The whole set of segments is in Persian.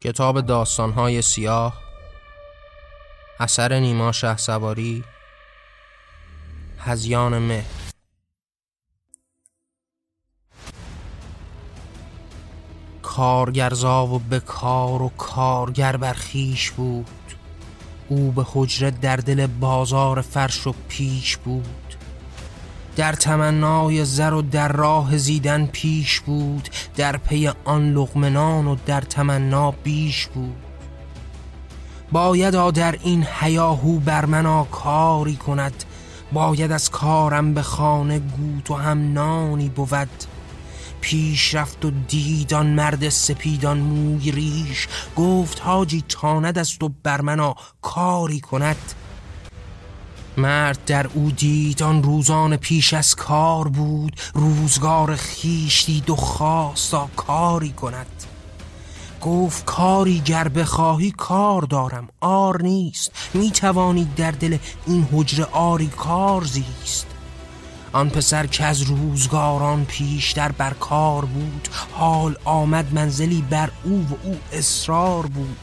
کتاب داستانهای سیاه اثر نیما شه سواری هزیان مه. کارگرزا و به کار و کارگر برخیش بود. او به حجره در دل بازار فرش و پیش بود. در تمنای زر و در راه زیدن پیش بود در پی آن لغمنان و در تمنا بیش بود. باید در این حیاهو بر منا کاری کند باید از کارم به خانه گوت و هم نانی بود. پیش رفت و دیدان مرد سپیدان موی ریش گفت حاجی تاند است و بر منا کاری کند. مرد در او دید آن روزان پیش از کار بود. روزگار خیش دید و خواستا کاری کند. گفت کاری گر بخواهی کار دارم آر نیست. می توانی در دل این حجره آری کار زیست. آن پسر که از روزگاران پیشتر بر کار بود حال آمد منزلی بر او و او اصرار بود.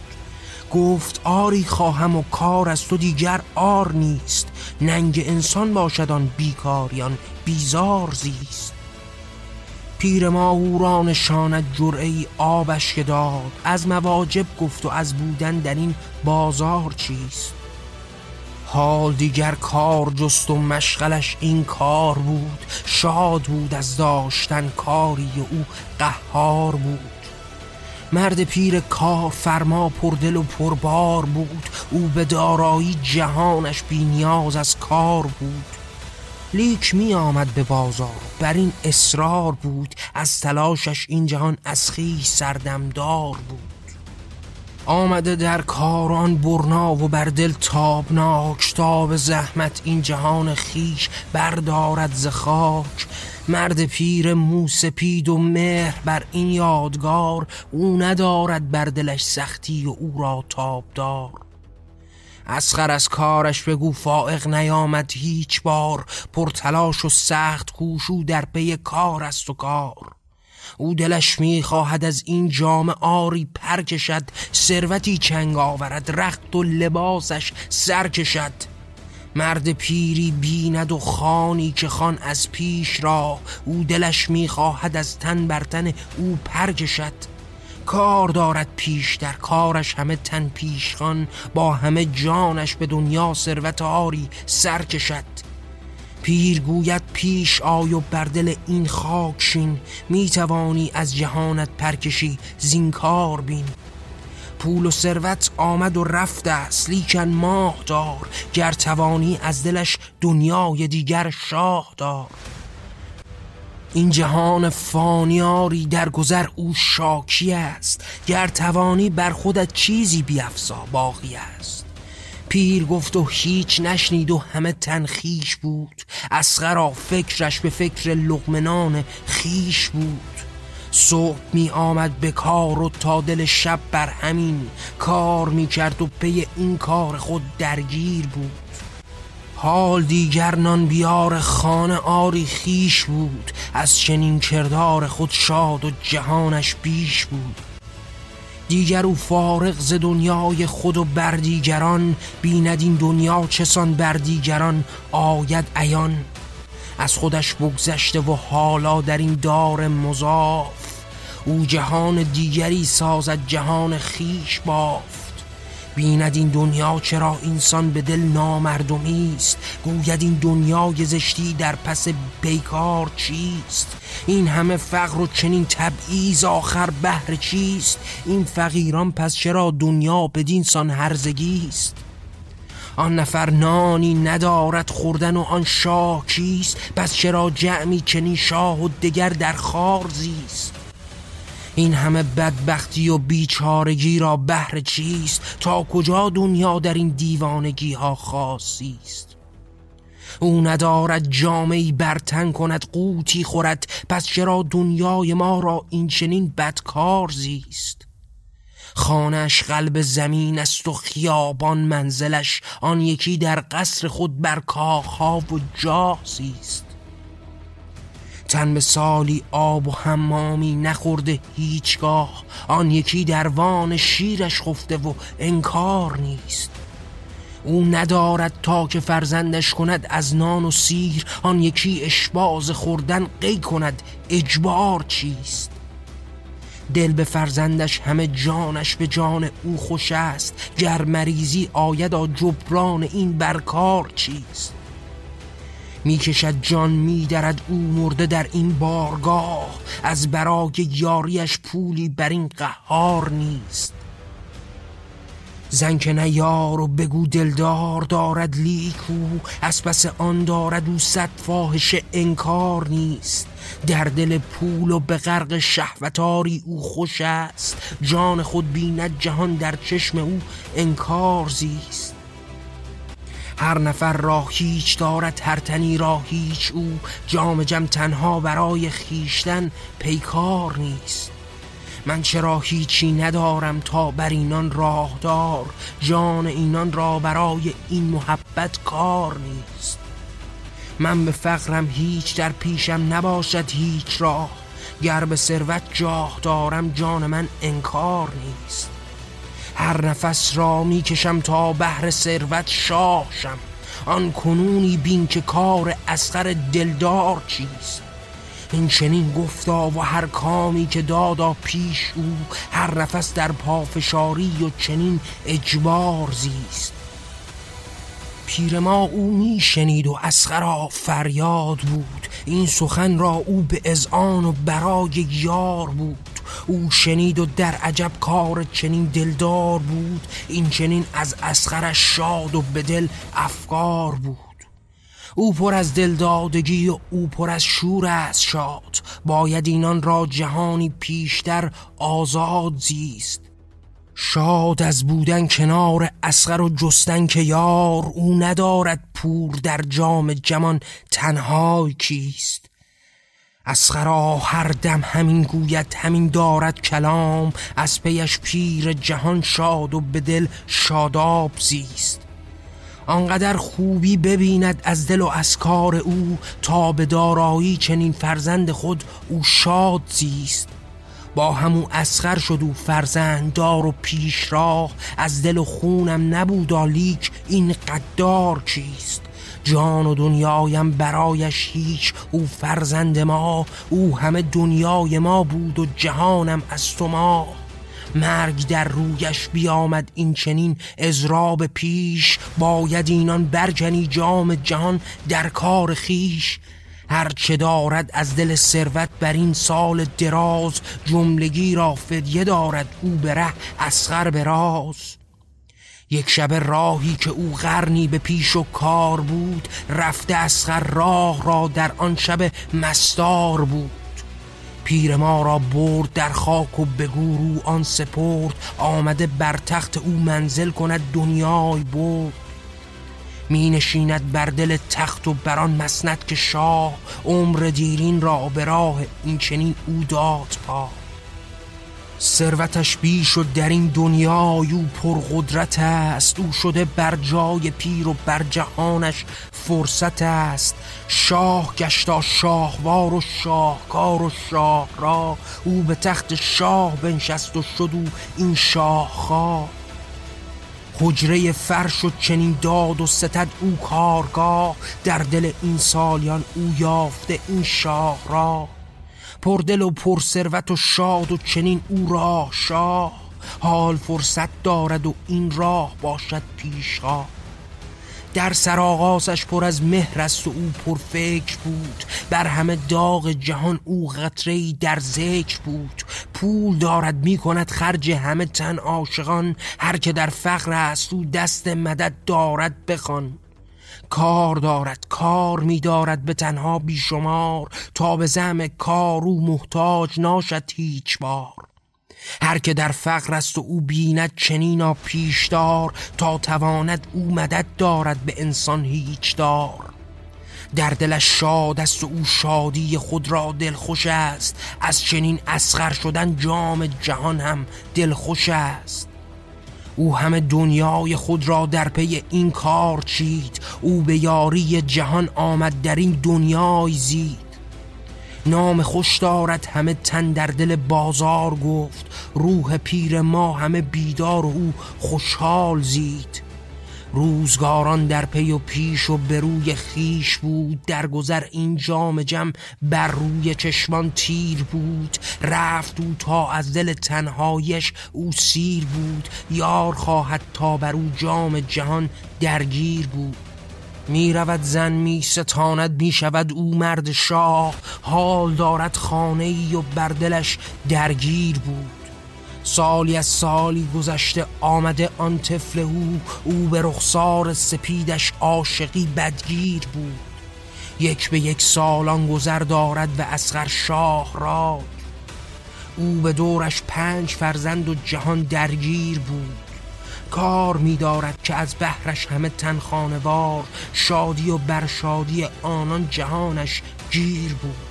گفت آری خواهم و کار از تو دیگر آر نیست. ننگ انسان باشد آن بیکاریان بیزار زیست. پیر ما او را نشاند جرعه ای آبش که داد. از مواجب گفت و از بودن در این بازار چیست؟ حال دیگر کار جست و مشغلش این کار بود. شاد بود از داشتن کاری او قهار بود. مرد پیر کار فرما پردل و پربار بود. او به دارایی جهانش بی نیاز از کار بود. لیک می آمد به بازار بر این اصرار بود. از تلاشش این جهان از خیش سردمدار بود. آمده در کاران برنا و بر دل تابناک. تاب زحمت این جهان خیش بردارد ز خاک. مرد پیر موسپید و مهر بر این یادگار او ندارد بر دلش سختی و او را تابدار. اسخر از کارش بگو فائق نیامد هیچ بار پرتلاش و سخت کوشو در پی کار است و کار. او دلش می‌خواهد از این جام آری پر کشد ثروتی چنگ آورد رخت و لباسش سر کشد. مرد پیری بیند و خانی که خان از پیش را او دلش می‌خواهد از تن بر تن او پر کشد. کار دارد پیش در کارش همه تن پیشخان با همه جانش به دنیا ثروت آری سر کشد. پیر گوید پیش آی و بر دل این خاکشین می‌توانی از جهانت پرکشی زینکار بین. پول و ثروت آمد و رفت است لیکن ماه دار گر توانی از دلش دنیای دیگر شاه دار. این جهان فانیاری در گذر او شاکی است گر توانی بر خودت چیزی بیافزا باقی است. پیر گفت و هیچ نشنید و همه تنخیش بود اسغرا فکرش به فکر لغمنان خیش بود. صبح می آمد به کار و تا دل شب بر همین کار می کرد و پی این کار خود درگیر بود. حال دیگر نان بیار خانه آری خیش بود. از چنین کردار خود شاد و جهانش بیش بود. دیگر او فارغ ز دنیای خود و بر دیگران بیند این دنیا چسان بر دیگران آید عیان. از خودش بگذشته و حالا در این دار مضاف. او جهان دیگری سازد جهان خیش بافت. بیند این دنیا چرا انسان به دل نامردمی است؟ گوید این دنیای زشتی در پس بیکار چیست؟ این همه فقر و چنین تبعیض آخر بهر چیست؟ این فقیران پس چرا دنیا بدین سان هرزگی است؟ آن نفر نانی ندارد خوردن و آن شاه کیست؟ پس چرا جمعی چنین شاه و دگر در خار زیست؟ این همه بدبختی و بیچارگی را بهر چیست؟ تا کجا دنیا در این دیوانگی ها خاصی است؟ او ندارد جامعی برتن کند قوتی خورد پس چرا دنیای ما را این چنین بدکار زیست خانش قلب زمین است و خیابان منزلش آن یکی در قصر خود بر کاخها و جاه زیست تن به سالی آب و حمامی نخورده هیچگاه. آن یکی وان شیرش خفته و انکار نیست. او ندارد تا که فرزندش کند از نان و سیر. آن یکی اشباز خوردن قی کند اجبار چیست؟ دل به فرزندش همه جانش به جان او خوش است. گر مریضی آید جبران این برکار چیست؟ می‌کشد جان میدرد او مرده در این بارگاه. از برای یاریش پولی بر این قهار نیست. زن که نه یار و بگو دلدار دارد لیکو از پس آن دارد او صد فاحش انکار نیست. در دل پول و به غرق شهوتاری او خوش است. جان خود بیند جهان در چشم او انکار زیست. هر نفر را هیچ دارد هر تنی را هیچ او. جام جم تنها برای خیشتن پیکار نیست. من چرا هیچی ندارم تا بر اینان راهدار؟ جان اینان را برای این محبت کار نیست. من به فقرم هیچ در پیشم نباشد هیچ راه. گر به ثروت جاه دارم جان من انکار نیست. هر نفس را می‌کشم تا بهر ثروت شاهشم آن کنونی بین که کار اسخر دلدار چیست. این چنین گفتا و هر کامی که دادا پیش او هر نفس در پافشاری و چنین اجبار زیست. پیر ما او میشنید و اسخرا فریاد بود. این سخن را او به اذعان و برای یار بود. او شنید و در عجب کار چنین دلدار بود. این چنین از اسخرش شاد و به دل افکار بود. او پر از دلدادگی و او پر از شور است شاد. باید اینان را جهانی پیشتر آزاد زیست. شاد از بودن کنار اسخر و جستن که یار او ندارد پور در جام جمان تنهای کیست. اسخرا هر دم همین گوید همین دارد کلام. از پیش پیر جهان شاد و به دل شاداب زیست. آنقدر خوبی ببیند از دل و از کار او تا به دارایی چنین فرزند خود او شاد زیست. با همو اسخر شد او فرزند دار و پیش راه. از دل و خونم نبود لیک این قدار چیست؟ جان و دنیایم برایش هیچ او فرزند ما او همه دنیای ما بود و جهانم از تو ما. مرگ در رویش بیامد این چنین ازراب پیش باید اینان برجنی جام جهان در کار خیش هر چه دارد از دل ثروت بر این سال دراز جملگی را فدیه دارد او بره اسخر به راز. یک شب راهی که او قرنی به پیش و کار بود رفته اسخر راه را در آن شب مستار بود. پیر ما را برد در خاک و به گورو آن سپرد آمده بر تخت او منزل کند دنیای برد. می نشیند بر دل تخت و بر آن مسند که شاه عمر دیرین را به راه این چنین او داد پا. ثروتش بیش و در این دنیای او پرقدرت است. او شده بر جای پیر و بر جهانش فرصت است. شاه گشتا شاهوار و شاهکار و شاه را او به تخت شاه بنشست و شد او این شاهخواه حجره فرش و چنین داد و ستد او کارگاه. در دل این سالیان او یافته این شاه را پردل و پر ثروت و شاد و چنین او راه شاه. حال فرصت دارد و این راه باشد پیشها در سرآغازش پر از مهر است و او پر فکر بود. بر همه داغ جهان او قطره در ذکر بود. پول دارد می کند خرج همه تن عاشقان. هر که در فقر است او دست مدد دارد بخوان. کار دارد کار می دارد به تنها بیشمار. تا به زم کار او محتاج ناشد هیچ بار. هر که در فقر است و او بیند چنینا پیشدار تا تواند او مدد دارد به انسان هیچ دار. در دلش شاد است و او شادی خود را دلخوش است. از چنین اسخر شدن جام جهان هم دلخوش است. او همه دنیای خود را در پی این کار چید. او به یاری جهان آمد در این دنیای زید. نام خوش دارد همه تن در دل بازار گفت. روح پیر ما همه بیدار و او خوشحال زید. روزگاران در پی و پیش و به روی خیش بود. در گذر این جام جم بر روی چشمان تیر بود. رفت او تا از دل تنهایش او سیر بود. یار خواهد تا بر او جام جهان درگیر بود. می رود زن می ستاند می شود او مرد شاه. حال دارد خانه ای و بر دلش درگیر بود. سالی از سالی گذشته آمده آن طفل او او به رخسار سپیدش عاشقی بدگیر بود. یک به یک سالان گذر دارد و اسخر شاه را. او به دورش پنج فرزند و جهان درگیر بود. کار می دارد که از بهرش همه تن خانوار شادی و برشادی آنان جهانش گیر بود.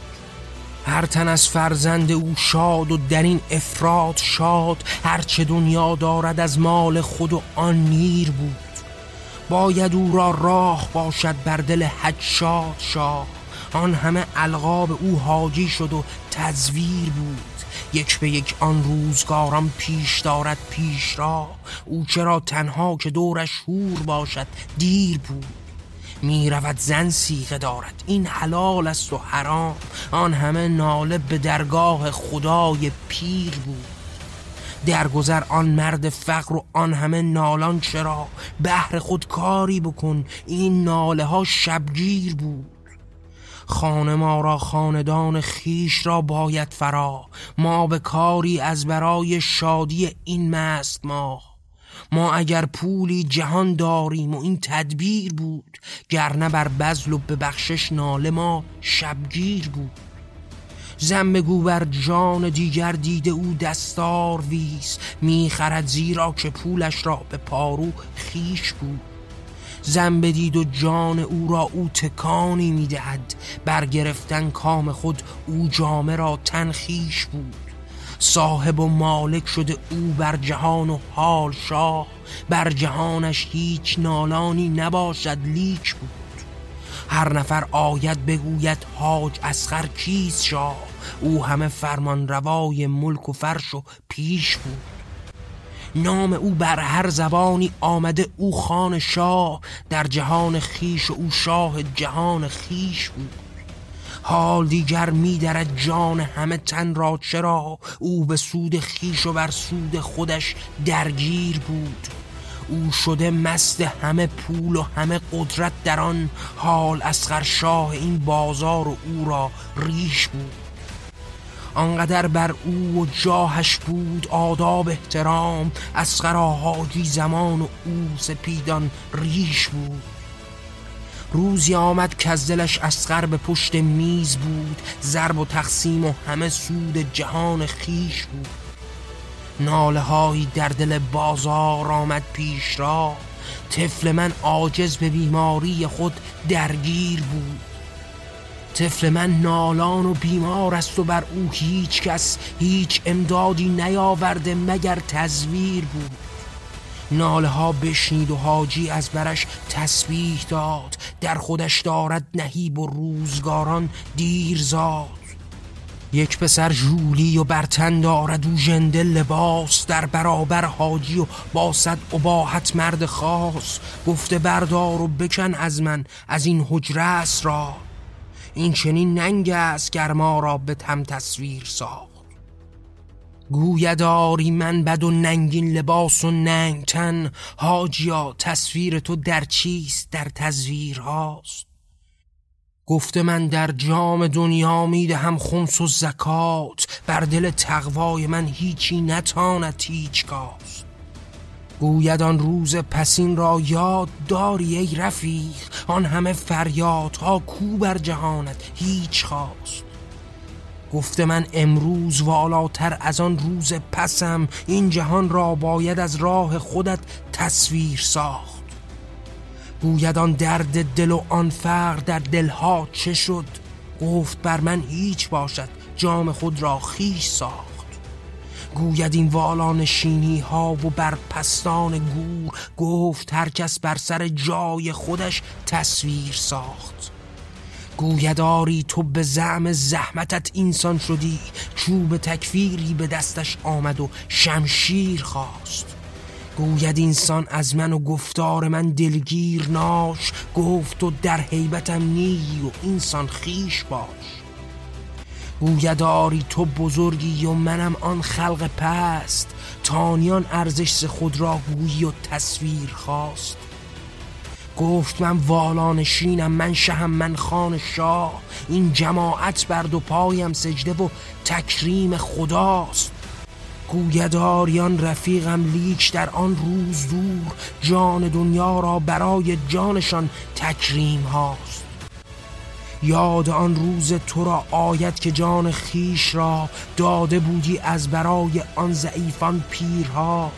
هر تن از فرزند او شاد و در این افراد شاد هرچه دنیا دارد از مال خود و آن نیر بود. باید او را راه باشد بر دل حج شاد شاه. آن همه القاب او حاجی شد و تزویر بود. یک به یک آن روزگاران پیش دارد پیش را او چرا تنها که دورش هور باشد دیر بود. می رود زن سیغه دارد. این حلال است و حرام. آن همه ناله به درگاه خدای پیر بود. درگذر آن مرد فقر و آن همه نالان چرا؟ بهر خود کاری بکن. این ناله ها شبگیر بود. خانه ما را خاندان خیش را باید فرا. ما به کاری از برای شادی این مست ماه. ما اگر پولی جهان داریم و این تدبیر بود گرنه بر بزل و به بخشش ناله ما شبگیر بود. زن بگو بر جان دیگر دیده او دستار ویس می‌خرد زیرا که پولش را به پارو خیش بود. زن بدید و جان او را او تکانی می‌دهد برگرفتن کام خود او جامه را تنخیش بود. صاحب و مالک شده او بر جهان و حال شاه. بر جهانش هیچ نالانی نباشد لیک بود. هر نفر آید بگوید حاج اسخر کیست شاه؟ او همه فرمان روای ملک و فرش و پیش بود. نام او بر هر زبانی آمده او خان شاه. در جهان خیش و او شاه جهان خیش بود. حال دیگر میدرد جان همه تن را چرا او به سود خیش و بر سود خودش درگیر بود؟ او شده مست همه پول و همه قدرت در آن حال اسخر شاه این بازار و او را ریش بود. آنقدر بر او و جاهش بود آداب احترام از حاجی زمان و او سپیدان ریش بود. روزی آمد که از دلش اسقر به پشت میز بود ضرب و تقسیم و همه سود جهان خیش بود. ناله هایی در دل بازار آمد پیش را طفل من عاجز به بیماری خود درگیر بود. طفل من نالان و بیمار است و بر او هیچ کس هیچ امدادی نیاورده مگر تزویر بود. ناله ها بشنید و حاجی از برش تسبیح داد. در خودش دارد نهیب و روزگاران دیر زاد. یک پسر جولی و برتن دارد و ژنده لباس در برابر حاجی و با صد اباحت مرد خاص. گفته بردار و بکن از من از این حجره را این چنین ننگ است گرما را به تم تصویر ساخت گویداری من بد و ننگین لباس و ننگ تن. حاجیا تصویر تو در چیست؟ در تصویر هاست. گفته من در جام دنیا می‌دهم خمس و زکات. بر دل تقوای من هیچی نتاند هیچ کاست. گوید آن روز پسین را یاد داری ای رفیق. آن همه فریادها کو بر جهانت هیچ خواست گفته من امروز والاتر از آن روز پسم این جهان را باید از راه خودت تصویر ساخت. گوید آن درد دل و آن فقر در دلها چه شد؟ گفت بر من هیچ باشد جام خود را خیش ساخت. گوید این والان شینی ها و بر پستان گور گفت هر کس بر سر جای خودش تصویر ساخت. گویداری تو به زعم زحمتت اینسان شدی چوب تکفیری به دستش آمد و شمشیر خواست. گوید اینسان از من و گفتار من دلگیر ناش گفت و در حیبتم نیی و اینسان خیش باش. گویداری تو بزرگی و منم آن خلق پست تانیان ارزش خود را گویی و تصویر خواست. گفت من والانشینم من شهم من خان شاه. این جماعت بر دو پایم سجده و تکریم خداست. گویداریان رفیقم لیک در آن روز دور. جان دنیا را برای جانشان تکریم هاست. یاد آن روز تو را آید که جان خیش را داده بودی از برای آن ضعیفان پیرها.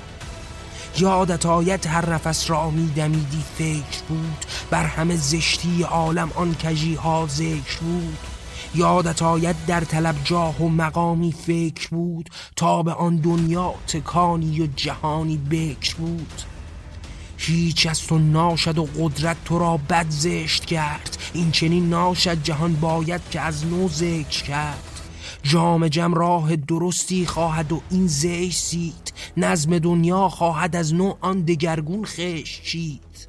یادت آید هر نفس را میدمیدی فکر بود. بر همه زشتی عالم آن کجی ها ذکر بود. یادت آید در طلب جاه و مقامی فکر بود. تا به آن دنیا تکانی و جهانی بکر بود. هیچ از تو ناشد و قدرت تو را بد زشت کرد. این چنین ناشد جهان باید که از نو ذکر کرد. جام جم راه درستی خواهد و این زیش سید نظم دنیا خواهد از نو آن دگرگون خش چید.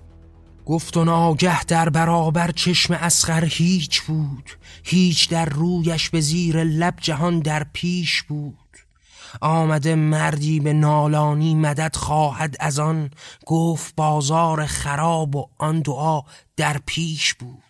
گفت و ناگه در برابر چشم اسخر هیچ بود. هیچ در رویش به زیر لب جهان در پیش بود. آمده مردی به نالانی مدد خواهد از آن. گفت بازار خراب و آن دعا در پیش بود.